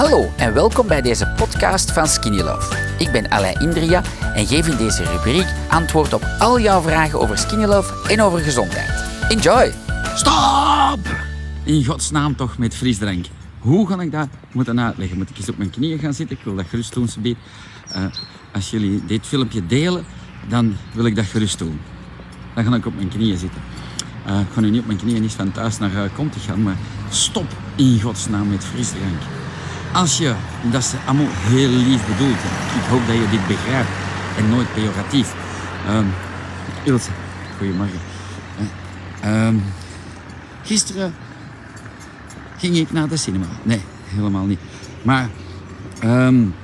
Hallo en welkom bij deze podcast van Skinny Love. Ik ben Alain Indria en geef in deze rubriek antwoord op al jouw vragen over Skinny Love en over gezondheid. Enjoy! Stop! In godsnaam toch met frisdrank. Hoe ga ik dat moeten uitleggen? Moet ik eens op mijn knieën gaan zitten? Ik wil dat gerust doen. Uh, als jullie dit filmpje delen, dan wil ik dat gerust doen. Dan ga ik op mijn knieën zitten. Uh, ik ga nu niet op mijn knieën eens van thuis naar uh, te gaan, maar stop in godsnaam met frisdrank. Als je, dat is allemaal heel lief bedoeld, ik hoop dat je dit begrijpt en nooit pejoratief. Um, Ilse, goedemorgen. Um, gisteren ging ik naar de cinema. Nee, helemaal niet. Maar um,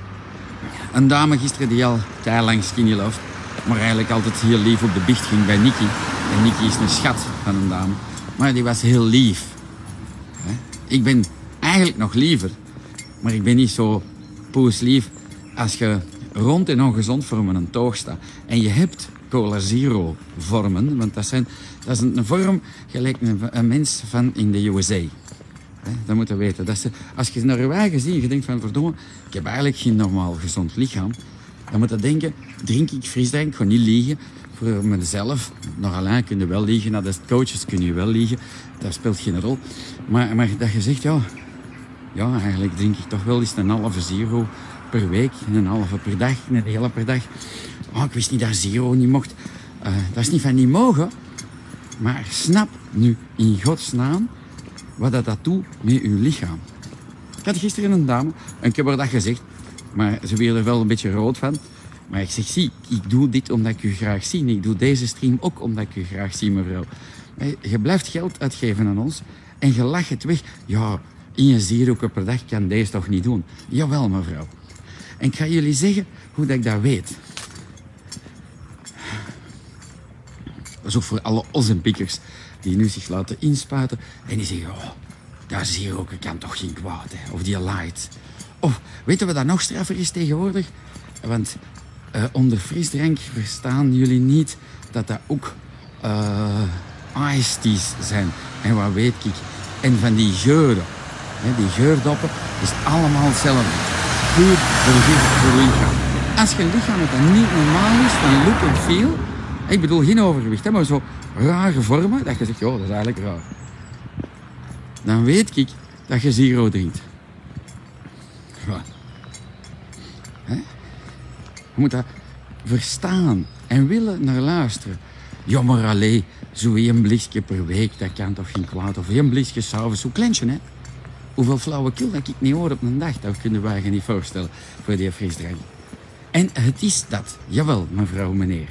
een dame gisteren die al lang skinny loopt, maar eigenlijk altijd heel lief op de biecht ging bij Nicky. En Nicky is een schat van een dame. Maar die was heel lief. Ik ben eigenlijk nog liever maar ik ben niet zo poeslief als je rond en ongezond vormen een toog staat. En je hebt cola zero vormen, want dat, zijn, dat is een vorm gelijk een, mens van in de USA. Dat moet je weten. Dat ze, als je naar je eigen ziet, je denkt van verdomme, ik heb eigenlijk geen normaal gezond lichaam. Dan moet je denken, drink ik frisdrank, gewoon niet liegen. Voor mezelf, nog alleen kun je wel liegen, naar de coaches kun je wel liegen. Dat speelt geen rol. Maar, maar dat je zegt, ja, ja, eigenlijk drink ik toch wel eens een halve zero per week. Een halve per dag, een hele per dag. Oh, ik wist niet dat zero niet mocht. Uh, dat is niet van niet mogen. Maar snap nu in godsnaam wat dat, dat doet met uw lichaam. Ik had gisteren een dame en ik heb haar dat gezegd. Maar ze werd er wel een beetje rood van. Maar ik zeg, zie, ik doe dit omdat ik u graag zie. Ik doe deze stream ook omdat ik u graag zie, mevrouw. Je blijft geld uitgeven aan ons en je lacht het weg. Ja, in je zieroken per dag kan deze toch niet doen? Jawel, mevrouw. En ik ga jullie zeggen hoe dat ik dat weet. Dat is ook voor alle ossenpikkers die nu zich laten inspuiten en die zeggen, oh, dat zieroken kan toch geen kwaad, hè? of die light. Of, weten we dat nog straffer is tegenwoordig? Want uh, onder frisdrank verstaan jullie niet dat dat ook uh, zijn. En wat weet ik? En van die geuren die geurdoppen, is allemaal hetzelfde. Puur voor je lichaam. Als je lichaam het dan niet normaal is van look en feel, ik bedoel geen overgewicht, maar zo rare vormen, dat je zegt, joh, dat is eigenlijk raar. Dan weet ik dat je zero drinkt. Je moet dat verstaan en willen naar luisteren. Ja, maar alleen, zo één blikje per week, dat kan toch geen kwaad. Of één blikje s'avonds, zo kleintje, hè hoeveel flauwekul dat ik niet hoor op een dag. Dat kunnen wij je niet voorstellen voor die frisdrank. En het is dat. Jawel, mevrouw, meneer.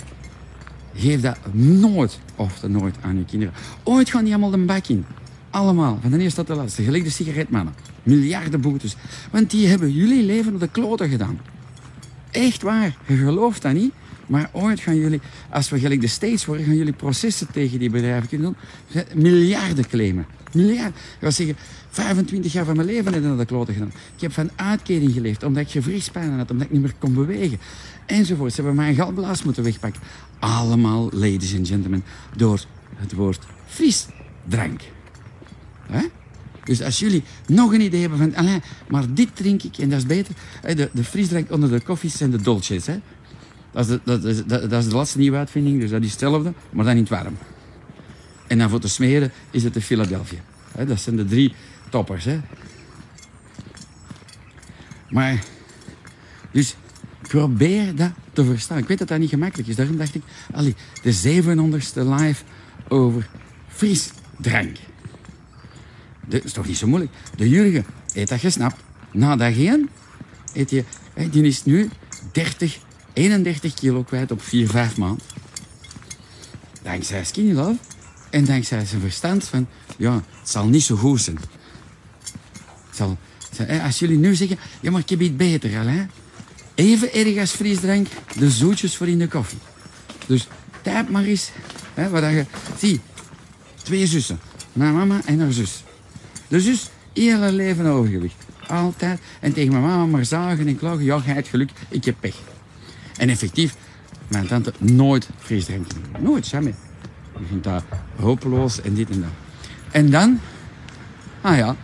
Geef dat nooit of nooit aan je kinderen. Ooit gaan die allemaal de bak in. Allemaal, van de eerste tot de laatste. Gelijk de sigaretmannen. Miljarden boetes. Want die hebben jullie leven op de kloten gedaan. Echt waar. Je gelooft dat niet. Maar ooit gaan jullie, als we gelijk de States worden, gaan jullie processen tegen die bedrijven kunnen doen. Miljarden claimen. Ik wil zeggen, 25 jaar van mijn leven ik naar de kloten gedaan. Ik heb van uitkering geleefd, omdat ik gewrichtspijn had, omdat ik niet meer kon bewegen. Enzovoort. Ze hebben mijn galblaas moeten wegpakken. Allemaal, ladies and gentlemen, door het woord frisdrank. Hè? Dus als jullie nog een idee hebben van, Alain, maar dit drink ik en dat is beter. De, de onder de koffies zijn de dolces. Hè? Dat, is de, dat, is, dat, is de laatste nieuwe uitvinding, dus dat is hetzelfde, maar dan in het warm. En dan voor te smeren is het de Philadelphia. Dat zijn de drie toppers. Hè? Maar, dus probeer dat te verstaan. Ik weet dat dat niet gemakkelijk is. Daarom dacht ik, allee, de 700ste live over frisdrank. Dat is toch niet zo moeilijk. De Jurgen heeft dat gesnapt. Na dat geen, eet je, die is nu 30, 31 kilo kwijt op 4, 5 maanden. Dankzij Skinny Love en dankzij zijn verstand van, ja, het zal niet zo goed zijn. Zal, als jullie nu zeggen, ja, maar ik heb iets beter al, hè. Even erg als frisdrank, de zoetjes voor in de koffie. Dus typ maar eens, hè, wat je... Zie, twee zussen. Mijn mama en haar zus. De zus, hele leven overgewicht. Altijd. En tegen mijn mama maar zagen en klagen. Ja, gij het geluk, ik heb pech. En effectief, mijn tante nooit frisdrank. Nooit, jamais. Ik vind dat hopeloos en dit en dat. En dan, ah ja,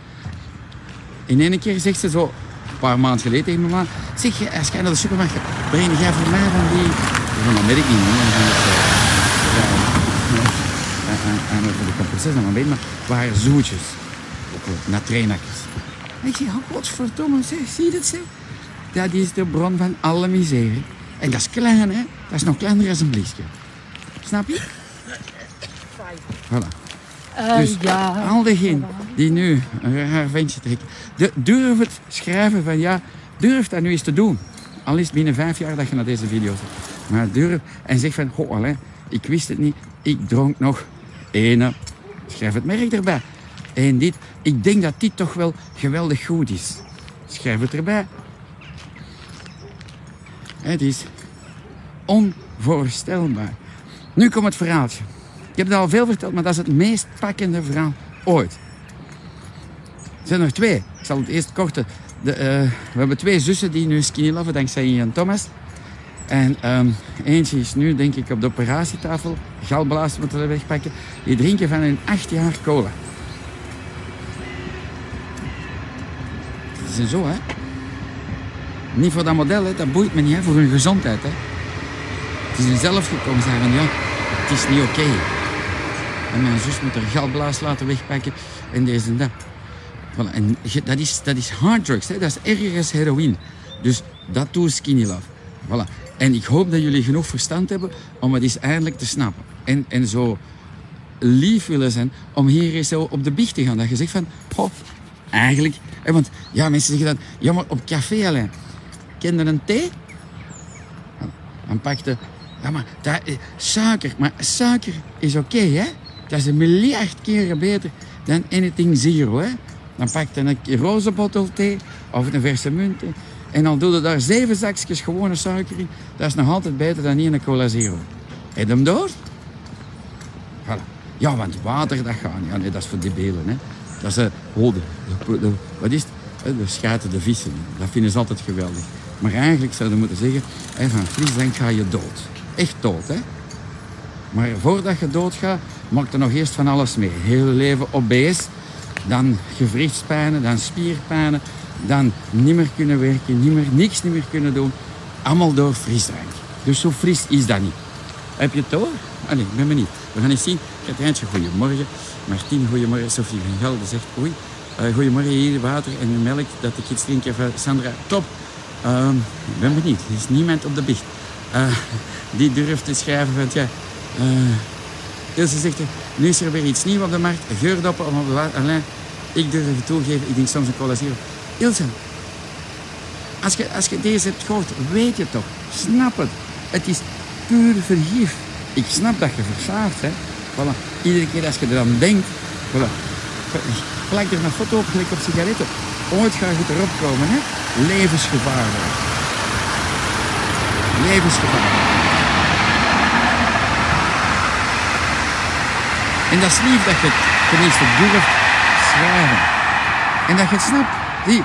in één keer zegt ze zo, paar maanden geleden tegen mijn ma. Zeg, je, als jij naar de supermarkt gaat, breng jij voor mij van die... Van dat merk ik niet, en, en, en voor de van mijn been, maar waren zoetjes. Ook naar trainakjes. En ik zeg, oh, godverdomme, zeg, zie je dat, zeg? Dat is de bron van alle miserie. En dat is klein, hè? Dat is nog kleiner dan een bliesje. Snap je? Voilà. Eh, Dus ja. al diegenen die nu een raar ventje trekken, de- durf het schrijven van ja, durf dat nu eens te doen. Al is het binnen vijf jaar dat je naar deze video zit. Maar durf en zeg van, goh, Alain, ik wist het niet, ik dronk nog ene. Schrijf het merk erbij. En dit, ik denk dat dit toch wel geweldig goed is. Schrijf het erbij. Het is onvoorstelbaar. Nu komt het verhaaltje. Ik heb het al veel verteld, maar dat is het meest pakkende verhaal ooit. Er zijn er twee. Ik zal het eerst korte. De, eh, we hebben twee zussen die nu skinny loven, dankzij Ian Thomas. En ehm, eentje is nu, denk ik, op de operatietafel. Galblaas moeten we wegpakken. Die drinken van hun acht jaar cola. Dat is zo, hè. Niet voor dat model, hè. dat boeit me niet, voor hun gezondheid. Hè. Het is hun zelf gekomen, zeggen van ja, het is niet oké. En mijn zus moet haar galblaas laten wegpakken en deze en dat. En dat is, dat is hard drugs, hè? dat is erger als heroïne. Dus dat doet Skinny Love. Voilà. En ik hoop dat jullie genoeg verstand hebben om het eens eindelijk te snappen. En, en zo lief willen zijn om hier eens zo op de biecht te gaan. Dat je zegt van, goh, eigenlijk... Hè, want ja, mensen zeggen dan, ja maar op café alleen. Kende een thee? Dan pakte, ja maar dat, is suiker, maar suiker is oké hè. Dat is een miljard keren beter dan anything zero hè. Dan pakte een roze bottel thee of een verse munt en dan doe je daar zeven zakjes gewone suiker in. Dat is nog altijd beter dan hier een cola zero. Heb je hem door? Voilà. Ja, want water, dat gaat niet. Ja, nee, dat is voor debielen. Hè. Dat is, eh, de- wat is het? Eh, De schaten, de vissen. Dat vinden ze altijd geweldig. Maar eigenlijk zouden we moeten zeggen, hè, van frisdrank ga je dood. Echt dood, hè. Maar voordat je doodgaat, maak er nog eerst van alles mee. Heel leven obese, dan gewrichtspijnen, dan spierpijnen, dan niet meer kunnen werken, niet meer, niks niet meer kunnen doen. Allemaal door frisdrank. Dus zo fris is dat niet. Heb je het door? Ah nee, ik ben benieuwd. We gaan eens zien. Katrijntje, goedemorgen. Martien, goedemorgen. Sophie van Gelder zegt oei. Eh, goedemorgen, hier water en melk, dat ik iets drink van Sandra. Top. Ehm, ik ben benieuwd. Er is niemand op de biecht. Eh, die durft te schrijven van, ja... eh, Ilse zegt, er, nu is er weer iets nieuws op de markt. Geurdoppen om op de water. Alain, ik durf het toegeven, ik denk soms een cola zero. Ilse, als je, als je deze hebt gehoord, weet je toch. Snap het. Het is puur vergif. Ik snap dat je verslaafd bent. Voilà. Iedere keer als je er aan denkt, voilà. plak er een foto op, gelijk op sigaretten. Ooit ga je erop komen, hè? Levensgevaarlijk. Levensgevaarlijk. En dat is lief dat je het tenminste durft schrijven. En dat je het snapt. Zie,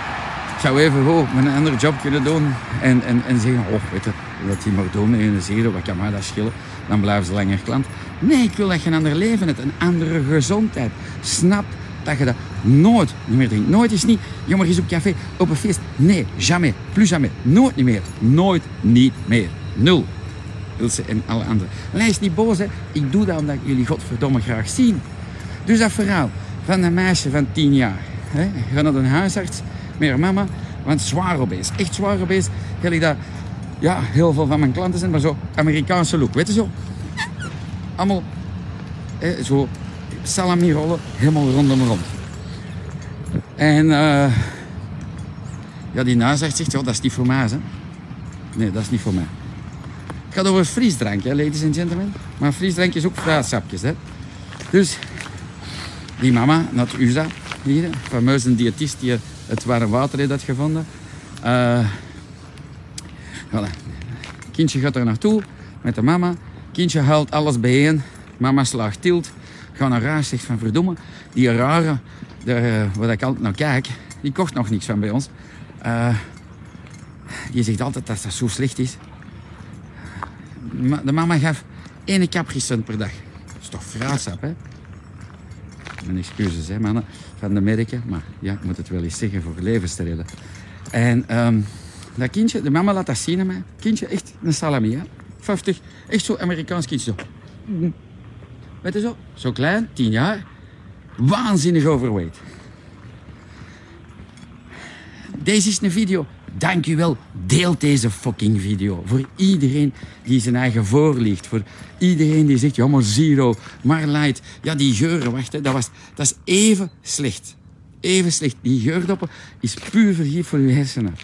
ik zou even gewoon mijn andere job kunnen doen en, en, en zeggen, oh, weet je, dat die maar doen met een zero, wat kan mij dat schillen? Dan blijven ze langer klant. Nee, ik wil dat je een ander leven hebt, een andere gezondheid. Snap dat je dat nooit niet meer drinkt. Nooit is niet, jongen, is op café, op een feest. Nee, jamais, plus jamais, nooit niet meer. Nooit niet meer. Nul. Ilse en alle anderen. En hij is niet boos, hè. Ik doe dat omdat ik jullie godverdomme graag zien. Dus dat verhaal van een meisje van 10 jaar. Hè, gaat naar een huisarts met mama, want zwaar obese. Echt zwaar obese. Ja, heel veel van mijn klanten zijn, maar zo Amerikaanse look. Weet je zo? Allemaal hè, zo salami rollen, helemaal rondom rond. En eh, ja, die huisarts zegt, ja, dat is niet voor mij. Nee, dat is niet voor mij. Gaat over frisdrank, hè, ladies and gentlemen. Maar frisdrank is ook fruitsapjes. Hè. Dus die mama, USA, hier, fameuze diëtist die het warm water heeft gevonden. Eh voilà. Kindje gaat er naartoe met de mama. Kindje haalt alles bijeen. Mama slaagt tilt. Gaat naar huis, zegt van verdomme. Die rare, eh, waar ik altijd naar kijk, die kocht nog niks van bij ons. Eh, die zegt altijd dat dat zo slecht is. De mama gaf één capri-sun per dag. Dat is toch fruitsap, hè? Mijn excuses, hè, mannen, van de merken. Maar ja, ik moet het wel eens zeggen voor levens. En ehm, dat kindje, de mama laat dat zien aan mij. Kindje, echt een salami, hè. 50, echt zo Amerikaans kindje. Zo. Weet je zo? Zo klein, 10 jaar. Waanzinnig overweight. Deze is een video. Dank u wel. Deel deze fucking video. Voor iedereen die zijn eigen voorliegt. Voor iedereen die zegt, ja maar zero, maar light. Ja, die geuren, wacht, hè, dat, was, dat is even slecht. Even slecht. Die geurdoppen is puur vergif voor uw hersenen.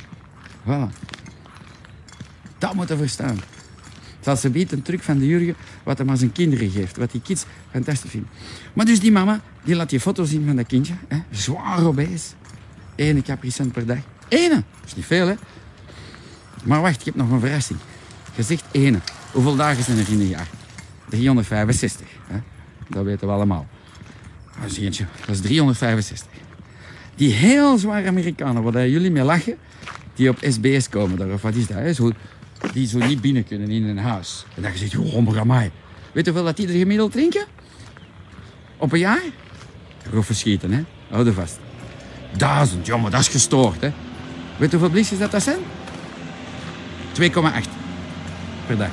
Voilà. Dat moet je verstaan. Zal ze biedt een truc van de Jurgen wat hem aan zijn kinderen geeft. Wat die kids fantastisch vinden. Maar dus die mama, die laat je foto zien van dat kindje. Hè? Zwaar obese. Ene capri per dag. Ene. Dat is niet veel, hè. Maar wacht, ik heb nog een verrassing. Zegt ene. Hoeveel dagen zijn er in een jaar? 365. Hè? Dat weten we allemaal. Dat is. Dat is 365. Die heel zware Amerikanen, waar jullie mee lachen, die op SBS komen, daar, of wat is dat? Hè? Die zo niet binnen kunnen in een huis. En dan je zegt, oh, amai. Weet je hoeveel dat die er gemiddeld drinken? Op een jaar? Grof verschieten, hè? Hou vast. Duizend, ja, dat is gestoord, hè? Weet hoeveel blikjes dat, dat zijn? 2,8 per dag.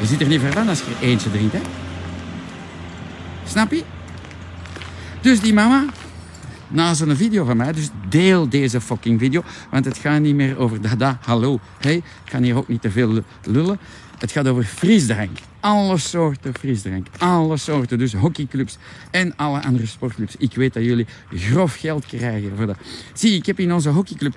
Je ziet er niet ver van als je er eentje drinkt, hè? Snap je? Dus die mama, na zo'n video van mij, dus deel deze fucking video, want het gaat niet meer over dada, hallo, hey, ik kan hier ook niet te veel lullen. Het gaat over frisdrank. Alle soorten frisdrank. Alle soorten. Dus hockeyclubs en alle andere sportclubs. Ik weet dat jullie grof geld krijgen voor dat. Zie, ik heb in onze hockeyclub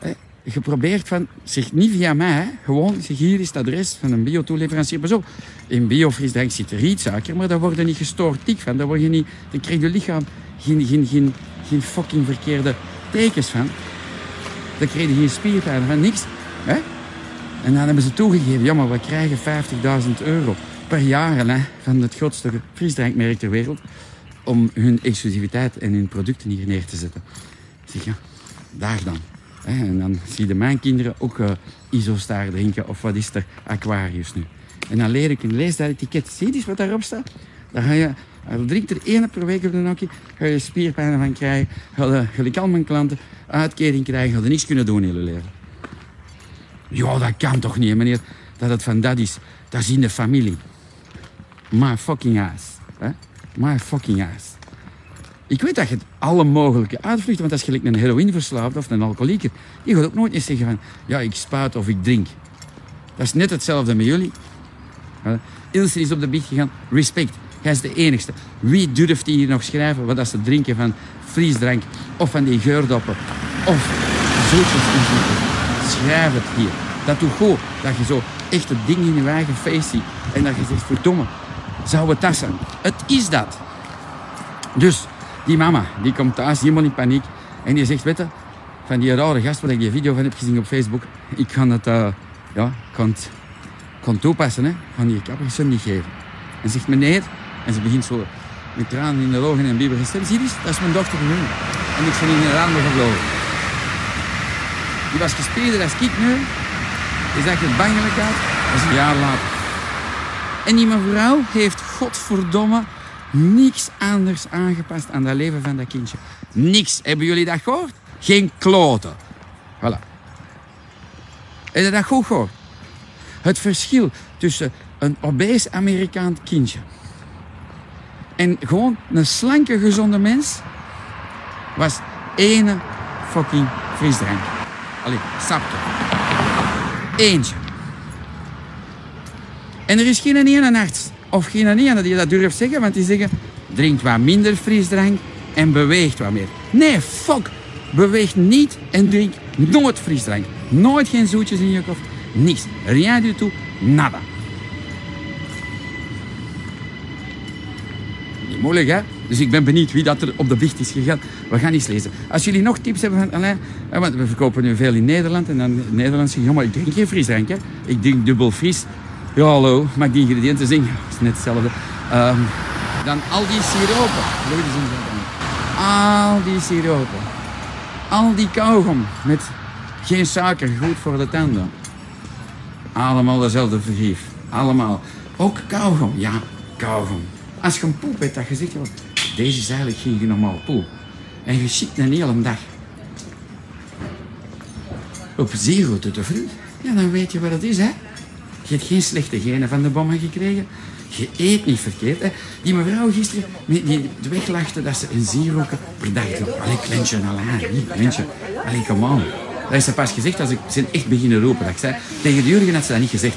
eh, geprobeerd van, zeg niet via mij, gewoon, zeg hier is het adres van een bio-toeleverancier. Pas op, in biofrisdrank zit rietsuiker, maar daar word je niet gestoord dik van. Daar, word je niet, dan krijgt je lichaam geen, geen, geen, geen fucking verkeerde tekens van. Krijg je geen spierpijn van, niks. Hè? En dan hebben ze toegegeven, ja, maar we krijgen 50.000 euro per jaar hè, van het grootste frisdrankmerk ter wereld om hun exclusiviteit en hun producten hier neer te zetten. Zeg, ja, daar dan. En dan zie je mijn kinderen ook uh, Isostar drinken of wat is er, Aquarius nu. En dan leer ik en lees dat etiket. Zie je wat daarop staat? Dan ga je, je drinkt er één per week op de nokkie, ga je spierpijnen van krijgen, ga al mijn klanten, uitkering krijgen, ga je niks kunnen doen in leven. Ja, dat kan toch niet, meneer, dat het van dat is. Dat is in de familie. My fucking ass. Hè? My fucking ass. Ik weet dat je het alle mogelijke uitvlucht, want als je een heroïneverslaafd of een alcoholieker, die gaat ook nooit eens zeggen van, ja, ik spuit of ik drink. Dat is net hetzelfde met jullie. Ilse is op de biecht gegaan. Respect. Hij is de enigste. Wie durft hier nog schrijven wat dat ze drinken van vliesdrank of van die geurdoppen of zoetjes? Schrijf het hier. Dat doet goed. Dat je zo echt het ding in je eigen face ziet. En dat je zegt, verdomme, zou het dat zijn? Het is dat. Dus, die mama, die komt thuis, helemaal in paniek. En die zegt, weet van die rare gast waar ik die video van heb gezien op Facebook, ik kan het, uh, ja, kan kan toepassen, hè. Van die capricum niet geven. En zegt, meneer, en ze begint zo met tranen in de ogen en bibber gestemd. Zie je, dat is mijn dochter nu. En ik ben in een raam gevlogen. Die was gespeden als ik nu. Die zag het bangelijk uit. Dat is een jaar later. En die mevrouw heeft godverdomme niks anders aangepast aan dat leven van dat kindje. Niks. Hebben jullie dat gehoord? Geen kloten. Voilà. Heb je dat goed gehoord? Het verschil tussen een obese Amerikaans kindje en gewoon een slanke, gezonde mens was ene fucking frisdrank. Allee, sapje. Eentje. En er is geen ene arts of geen ene die dat durft zeggen, want die zeggen: drink wat minder frisdrank en beweegt wat meer. Nee, fuck. Beweeg niet en drink nooit frisdrank. Nooit geen zoetjes in je kop. Niks. Rien du tout. Nada. Moeilijk, hè? Dus ik ben benieuwd wie dat er op de wicht is gegaan. We gaan eens lezen. Als jullie nog tips hebben van Alain, want we verkopen nu veel in Nederland. En dan ja, maar ik drink geen frisdrank, hè? Ik drink dubbel fris. Ja, hallo, mag ik die ingrediënten zien? Dat is net hetzelfde. Um, dan al die siropen. Al die siropen. Al die kauwgom met geen suiker, goed voor de tanden. Allemaal dezelfde vergif. Allemaal. Ook kauwgom. Ja, kauwgom. Als je een poep hebt, dat je zegt, deze is eigenlijk geen normaal poep. En je ziet een hele dag. op zero the fruit, ja, dan weet je wat het is, hè. Je hebt geen slechte genen van de bommen gekregen. Je eet niet verkeerd. Hè. Die mevrouw gisteren die, die weglachte dat ze een zero per dag doet. Allee, klentje, alleen, niet klentje. Allee, come on. Dat is ze pas gezegd als ik ze echt beginnen roepen. Dat ik zei, tegen de Jurgen had ze dat niet gezegd.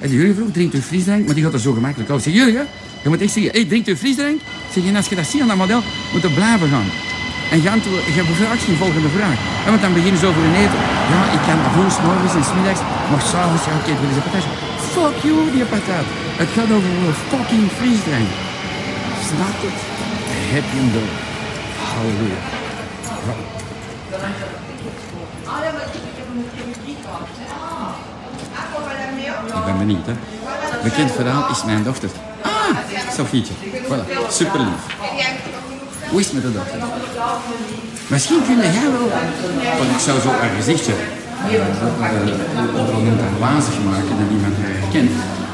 En Jurgen vroeg, drinkt u frisdrank? Maar die gaat er zo gemakkelijk uit. Ik zeg, Jurgen, je moet echt zeggen, hey, drinkt u frisdrank? Zeg je, als je dat ziet aan dat model, moet je blijven gaan. En je, antwoord, je bevraagt geen volgende vraag. En want dan beginnen ze over een eten. Ja, ik kan vroeg, morgens en smiddags, maar s'avonds, ja, oké, wil eens een patat. Fuck you, die patat. Het gaat over een fucking frisdrank. Snap het? Heb je hem door. Halleluja. Ik ben benieuwd, hè. Bekend verhaal is mijn dochter. Sofietje. Super lief. Hoe is het met de dochter? Misschien kun jij wel, want ik zou zo een gezichtje uh, noemt dat wazig maken dat niemand haar herkent.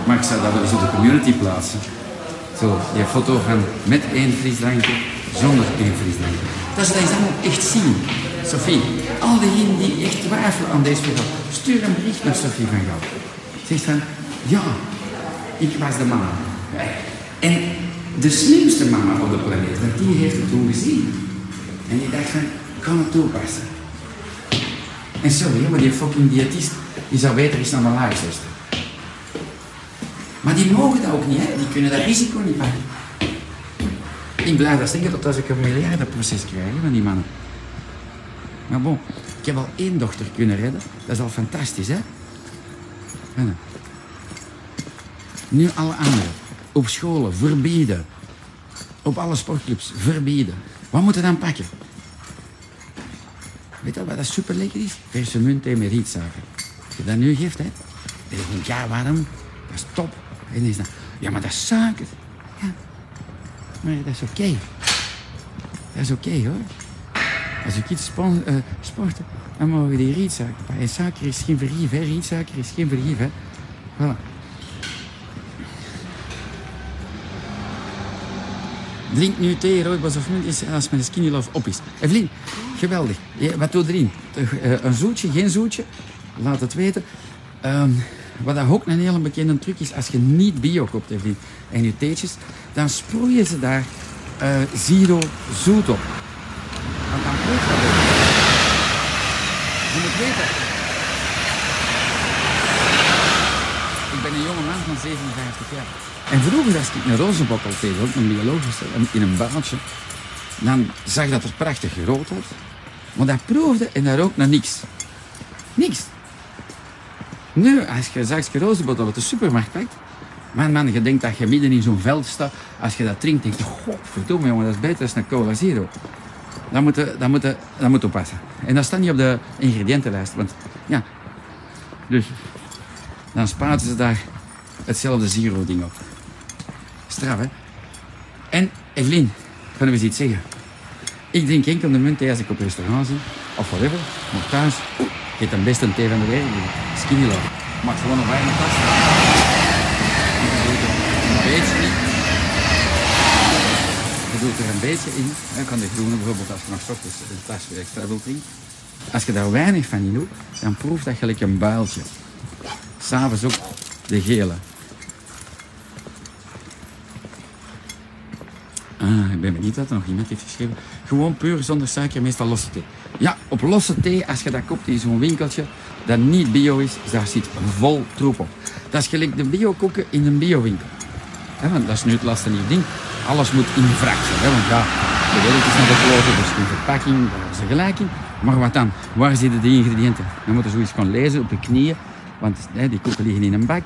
Maar ik zou dat wel eens op de community plaatsen. Zo, die foto van met één frisdrankje, zonder één frisdrankje. Dat ze dat allemaal echt zien. Sophie, al diegenen die echt twijfelen aan deze verhaal, stuur een bericht naar Sophie van Gaal. Zegt van, ja, ik was de mama. En de slimste mama op de planeet, want die heeft het toen gezien. En die dacht van, kan het toepassen. En sorry, maar die fucking diëtist, die zou beter eens naar mijn luisteren. Maar die mogen dat ook niet, hè? die kunnen dat risico niet pakken. Ik blijf dat zeggen tot als ik een miljardenproces krijg van die mannen. Maar bon, ik heb al één dochter kunnen redden. Dat is al fantastisch, hè? Nu alle anderen. Op scholen verbieden. Op alle sportclubs verbieden. Wat moeten we dan pakken? Weet je wat dat super lekker is? Verse munt en rietsuiker. Als je dat nu geeft, hè. Dan denk ja, waarom? Dat is top. En dan is dat, ja, maar dat is suiker. Ja. Maar dat is oké. Dat is oké, hoor. Als je kiet spon- uh, sporten, dan mogen die rietsuiker. En suiker is geen vergif, hè. Rietsuiker is geen vergif, hè. Voilà. Drink nu thee, rooibos of munt als mijn skinny love op is. Evelien, geweldig. Wat doe erin? Uh, een zoetje, geen zoetje? Laat het weten. Um, wat ook een hele bekende truc is, als je niet bio koopt, Evelien, en je theetjes, dan sproeien ze daar uh, zero zoet op. Want dan proeft dat ook. Je moet weten. Ik ben een jonge man van 57 jaar. En vroeger, als ik een rozenbokkel tegen, ook een biologische, in een baantje, dan zag dat er prachtig rood uit. Maar dat proefde en dat rook naar niks. Niks. Nu, als je je rozenbottel uit de supermarkt pakt, man, man, je denkt dat je midden in zo'n veld staat. Als je dat drinkt, denk je, godverdomme jongen, dat is beter dan een cola zero. Dan moet dan moet dan moet oppassen. En dat staat niet op de ingrediëntenlijst, want ja. Dus, dan spaten ze daar hetzelfde zero-ding op. Straf, hè? En, Evelien, gaan we eens iets zeggen. Ik drink enkel de munt als ik op restaurant zit, of whatever, maar thuis, eet de beste thee van de wereld. Skinny love. Maak gewoon een warme tas. Een beetje niet. Je doet er een beetje in. Dan kan de groene bijvoorbeeld, als je nog ochtends een tas weer extra wilt. Als je daar weinig van in doet, dan proeft dat gelijk een builtje. S'avonds ook de gele. Ah, ik ben benieuwd dat er nog iemand heeft geschreven. Gewoon puur zonder suiker, meestal losse thee. Ja, op losse thee, als je dat koopt in zo'n winkeltje dat niet bio is, daar zit vol troep op. Dat is gelijk de bio-koeken in een bio-winkel. want dat is nu het lastige ding. Alles moet in fractie. Hè? Want ja, de wereld is naar de dus in verpakking, daar is er gelijk in. Maar wat dan? Waar zitten die ingrediënten? Dan moeten ze zoiets lezen op de knieën, want hè, die koeken liggen in een bak.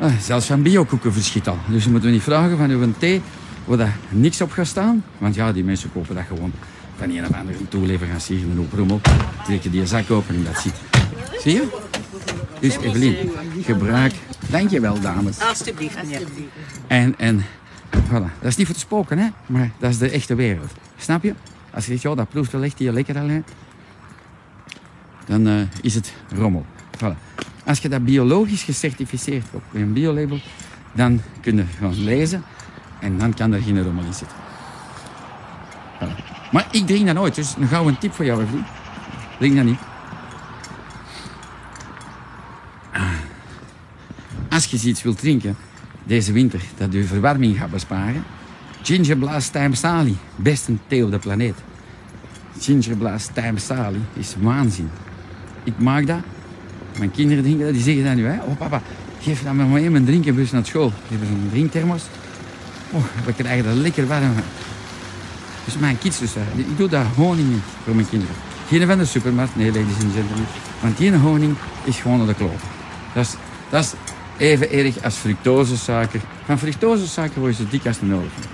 Ah, zelfs van bio-koeken verschiet al. Dus we moeten niet vragen van uw thee waar daar niks op gaat staan. Want ja, die mensen kopen dat gewoon van een of andere toeleverancier een hoop rommel. Trek je die zak open en dat ziet. Zie je? Dus Evelien, gebruik. Dankjewel, dames. Alsjeblieft, meneer. En, en voilà. Dat is niet voor te spoken, hè? maar dat is de echte wereld. Snap je? Als je zegt, ja, dat proeft wel echt hier lekker alleen, dan uh, is het rommel. Voilà. Als je dat biologisch gecertificeerd met een biolabel, dan kun je gewoon lezen en dan kan er geen rommel in zitten. Maar ik drink dat nooit, dus een gouden tip voor jou, vriend. Drink dat niet. Ah. Als je iets wilt drinken deze winter dat je verwarming gaat besparen, gingerblaas Time salie, best een thee op de planeet. Gingerblaas Time salie is waanzin. Ik maak dat. Mijn kinderen drinken dat, die zeggen dat nu. Hè? Oh papa, geef dat maar mee mijn drinkenbus naar school. Die hebben zo'n drinkthermos. Oh, we krijgen dat lekker warm. Dus mijn kids dus, hè, ik doe daar honing in voor mijn kinderen. Geen van de supermarkt, nee, ladies and gentlemen. Want die honing is gewoon de kloot. Dat is, dat is even erg als fructosesuiker. Van fructosesuiker worden ze dik als olifant.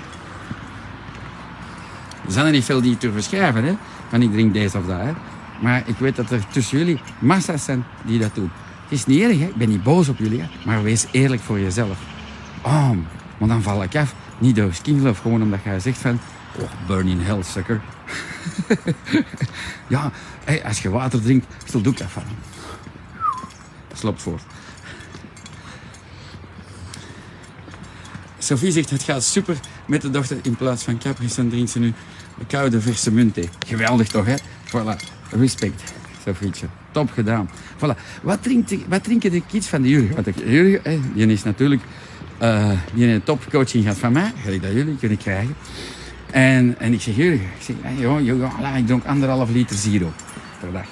Er zijn er niet veel die het durven schrijven, hè? Van ik drink deze of dat, hè? Maar ik weet dat er tussen jullie massa's zijn die dat doen. Het is niet erg, hè? ik ben niet boos op jullie, hè? maar wees eerlijk voor jezelf. Oh, maar dan val ik af. Niet door skin gewoon omdat jij zegt van... Oh, burn in hell, sucker. ja, als je water drinkt, stel doe ik dat van. Slop voort. Sophie zegt het gaat super met de dochter. In plaats van Capri Sun drinkt ze nu koude verse muntthee. Geweldig toch, hè? Voilà. Respect, Sophietje. Top gedaan. Voilà. Wat, drinkt, wat drinken de kids van de Jurgen? De Jurgen, die is natuurlijk... Uh, die een topcoaching gehad van mij. Ga ik dat jullie kunnen krijgen. En, en ik zeg, Jurgen, ik, zeg, joh, joh, ik dronk anderhalf liter zero per dag.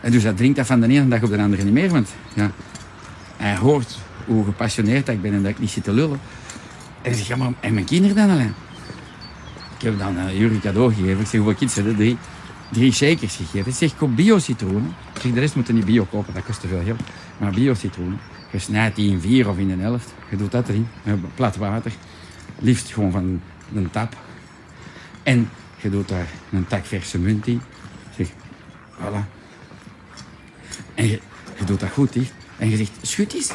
En dus hij drinkt dat van de ene dag op de andere niet meer. Want ja, hij hoort hoe gepassioneerd ik ben en dat ik niet zit te lullen. En zeg, ja, maar en mijn kinderen dan alleen? Ik heb dan uh, Jurgen cadeau gegeven. Ik zeg, hoeveel kids hebben drie, drie shakers gegeven. Ik zeg, koop bio-citroenen. Ik zeg, de rest moeten niet bio kopen, dat kost te veel geld. Maar bio-citroenen. Je snijdt die in vier of in een helft. Je doet dat erin. Plat water. Liefst gewoon van een tap. En je doet daar een tak verse munt in. Zeg, voilà. En je, doet dat goed dicht. En je zegt, schud eens.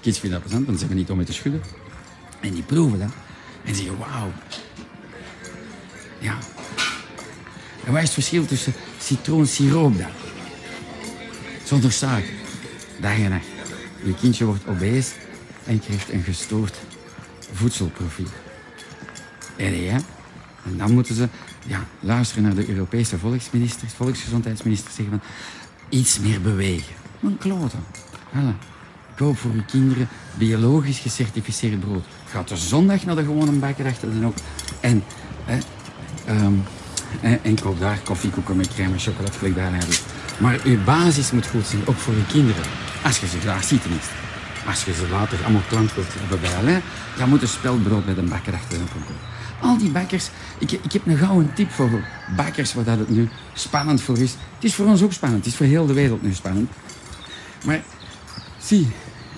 Kids vinden dat plezant, want ze hebben niet om mee te schudden. En die proeven dat. En zeggen, wauw. Ja. En wat is het verschil tussen citroensiroop dan? Zonder suiker. Dag en nacht. Je kindje wordt obese en krijgt een gestoord voedselprofiel. En ja, en dan moeten ze ja, luisteren naar de Europese volksministers, volksgezondheidsministers, zeggen van iets meer bewegen. Een kloten. Voilà. Koop voor uw kinderen biologisch gecertificeerd brood. Gaat de zondag naar de gewone bakker achter de ook. En, um, en, koop daar koffiekoeken met crème en daar. Maar uw basis moet goed zijn, ook voor uw kinderen. Als je ze graag ziet tenminste. Als je ze later allemaal klant wilt Alain, dan moet een spelbrood met een bakker achter de kopen. Al die bakkers, ik, ik heb een gouden tip voor bakkers waar dat het nu spannend voor is. Het is voor ons ook spannend, het is voor heel de wereld nu spannend. Maar zie,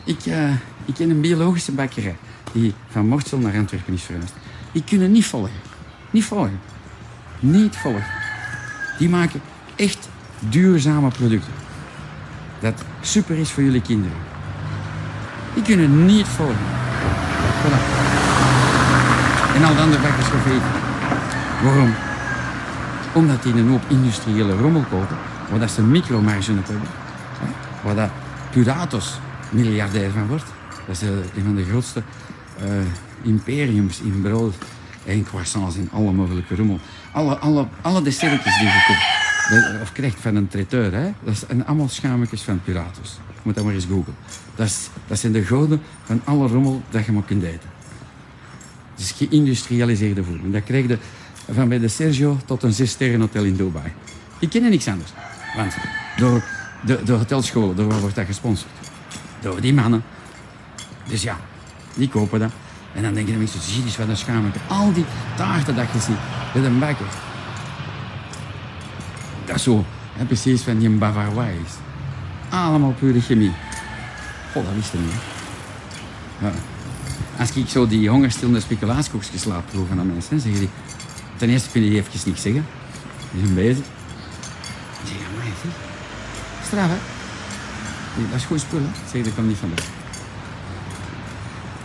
ik, uh, ik ken een biologische bakkerij die van Mortsel naar Antwerpen is verhuisd. Die kunnen niet volgen. Niet volgen. Niet volgen. Die maken echt duurzame producten. Dat super is voor jullie kinderen. Die kunnen niet volgen. Voilà. En al de andere bakkers vergeten. Waarom? Omdat die een hoop industriële rommel kopen, waar dat ze micromarge op hebben. Waar dat miljardair van wordt. Dat is uh, een van de grootste uh, imperiums in brood en croissants en alle mogelijke rommel. Alle, alle, alle dessertjes die je koopt, of krijgt van een traiteur, hè? dat zijn allemaal schametjes van Piratos. Je moet dat maar eens googlen. Dat, is, dat zijn de goden van alle rommel dat je maar kunt eten. Is geïndustrialiseerde voeding. Dat krijg je van bij de Sergio tot een zes hotel in Dubai. Ik ken niks anders. Want door de, de hotelscholen, door waar wordt dat gesponsord? Door die mannen. Dus ja, die kopen dat. En dan denken de mensen, zie eens wat een schaamte. Al die taarten dat je ziet met een bakker. Zo, hè, precies van die Bavarois. Allemaal pure chemie. Oh, dat wist ik niet. Ja. Als ik zo die hongerstillende speculaaskoekjes laat proeven aan mensen, zeggen die... Ten eerste kunnen die even niks zeggen. Die zijn bezig. Die zeggen, maar zie. Straf, hè? dat is goed spul, hè? Zeg, dat komt niet van weg.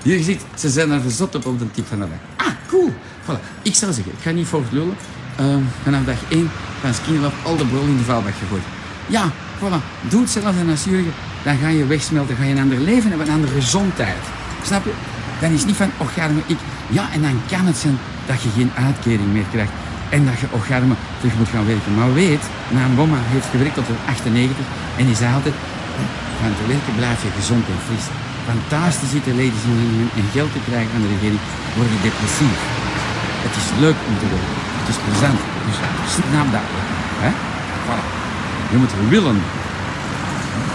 Je ziet, ze zijn er verzot op op de tip van de dag. Ah, cool. Voilà. Ik zou zeggen, ik ga niet voor lullen. Uh, vanaf dag 1 van Love al de brol in de vuilbak gegooid. Ja, voilà. Doe hetzelfde als Jurgen. Dan ga je wegsmelten, ga je een ander leven hebben, een andere gezondheid. Snap je? Dan is niet van, garme, ik... Ja, en dan kan het zijn dat je geen uitkering meer krijgt. En dat je, garme, terug moet gaan werken. Maar weet, na een heeft gewerkt tot de 98 en die zei altijd, van te werken blijf je gezond en fris. van te zitten, ladies en gentlemen, en geld te krijgen aan de regering, word je depressief. Het is leuk om te doen. Is plezant. Dus snap dat. Hè? Voilà. Je moet willen.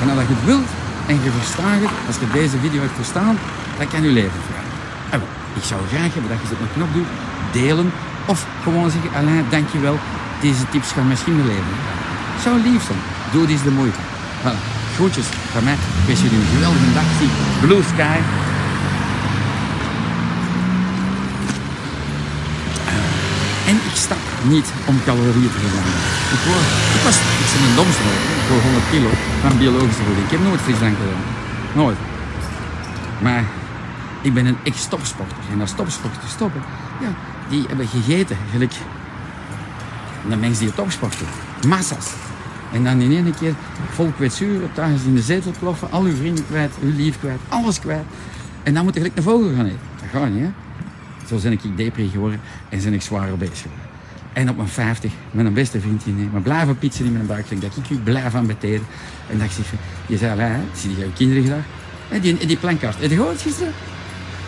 En als je het wilt en je verstaat het, als je deze video hebt verstaan, dan kan je leven vragen. ik zou graag hebben dat je ze op een knop doet, delen of gewoon zeggen, Alain, dankjewel, deze tips gaan misschien mijn leven Zou lief zijn. Doe dit de moeite. Voilà. Groetjes van mij. Ik wens jullie een geweldige dag. Blue Sky. En ik stap niet om calorieën te verbranden. Ik, ik, was, ik ben een domstel. Ik woog 100 kilo van biologische voeding. Ik heb nooit frisdrank gedaan. Nooit. Maar ik ben een ex-topsporter. En als topsporter stoppen, ja, die hebben gegeten. Gelijk de mensen die topsporten. Massa's. En dan in één keer vol kwetsuren, thuis in de zetel ploffen, al uw vrienden kwijt, uw lief kwijt, alles kwijt. En dan moet je gelijk een vogel gaan eten. Dat gaat niet? Zo ben ik depri geworden en ben ik zwaar geworden. En op mijn 50 met een beste vriendje nemen, maar blijven pizza in mijn buik. Dat ik u blijf aan beteren. En dat ik zeg, je zei, hè, zie je jouw kinderen graag? En die, die plankast, heb je gehoord gisteren?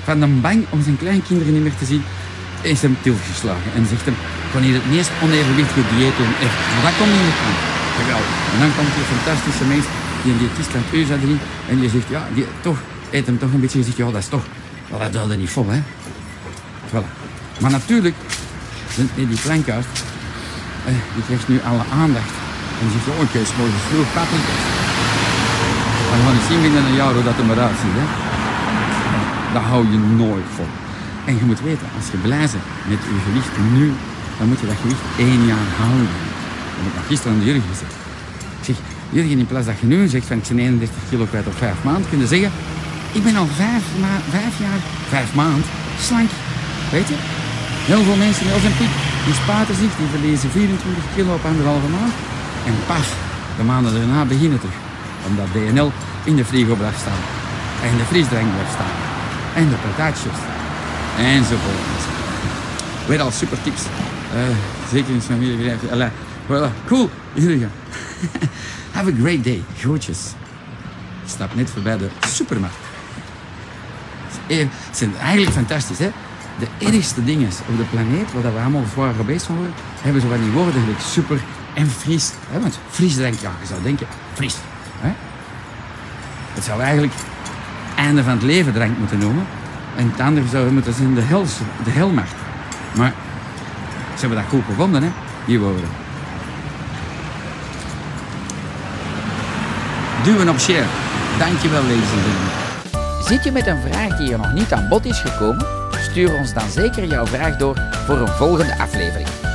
Van een bang om zijn kleinkinderen niet meer te zien, is hem geslagen. En zegt hem, van hier het meest onevenwichtige dieet doen. Echt. Maar dat komt niet aan. Geweldig. En dan komt die fantastische mens die een diëtist aan het erin. En die zegt, ja, die, toch, eet hem toch een beetje. Je zegt, ja, dat is toch, wel, dat duurde niet vol, hè. Voilà. Maar natuurlijk, die, plankhuis, eh, die krijgt nu alle aandacht. En die zegt, oh, ik is morgen vroeg paprika. Dan gaan we zien een jaar hoe dat er maar uitziet, hè. Dat hou je nooit vol. En je moet weten, als je blij met je gewicht nu, dan moet je dat gewicht één jaar houden. Dat heb ik gisteren aan de Jurgen gezegd. Ik zeg, Jurgen, in plaats dat je nu zegt van ik ben 31 kilo kwijt op vijf maanden, kun je zeggen, ik ben al vijf, ma vijf jaar, vijf maanden slank. Weet je? Heel veel mensen, heel zijn piek, die spaten zich, die verliezen 24 kilo op anderhalve maand. En paf, de maanden daarna beginnen terug. Omdat DNL in de frigo blijft staan. En de frisdrank blijft staan. En de patatjes. Enzovoort. Weer al super tips. Uh, zeker in familiebedrijf. Voilà. Cool. Jullie gaan. Have a great day. Groetjes. Ik stap net voorbij de supermarkt. Het zijn eigenlijk fantastisch, hè? De ergste dingen op de planeet, waar we allemaal zwaar gebeest van worden, hebben zo van die woorden super en fris. Hè? Want frisdrank, ja, je zou denken, fris. Hè? Het zou eigenlijk einde van het leven drank moeten noemen. En het andere zou moeten zijn de, hels, de helmacht. Maar ze hebben dat goed gevonden, hè, die woorden. Duwen op share. Dankjewel, ladies en gentlemen. Zit je met een vraag die er nog niet aan bod is gekomen? Stuur ons dan zeker jouw vraag door voor een volgende aflevering.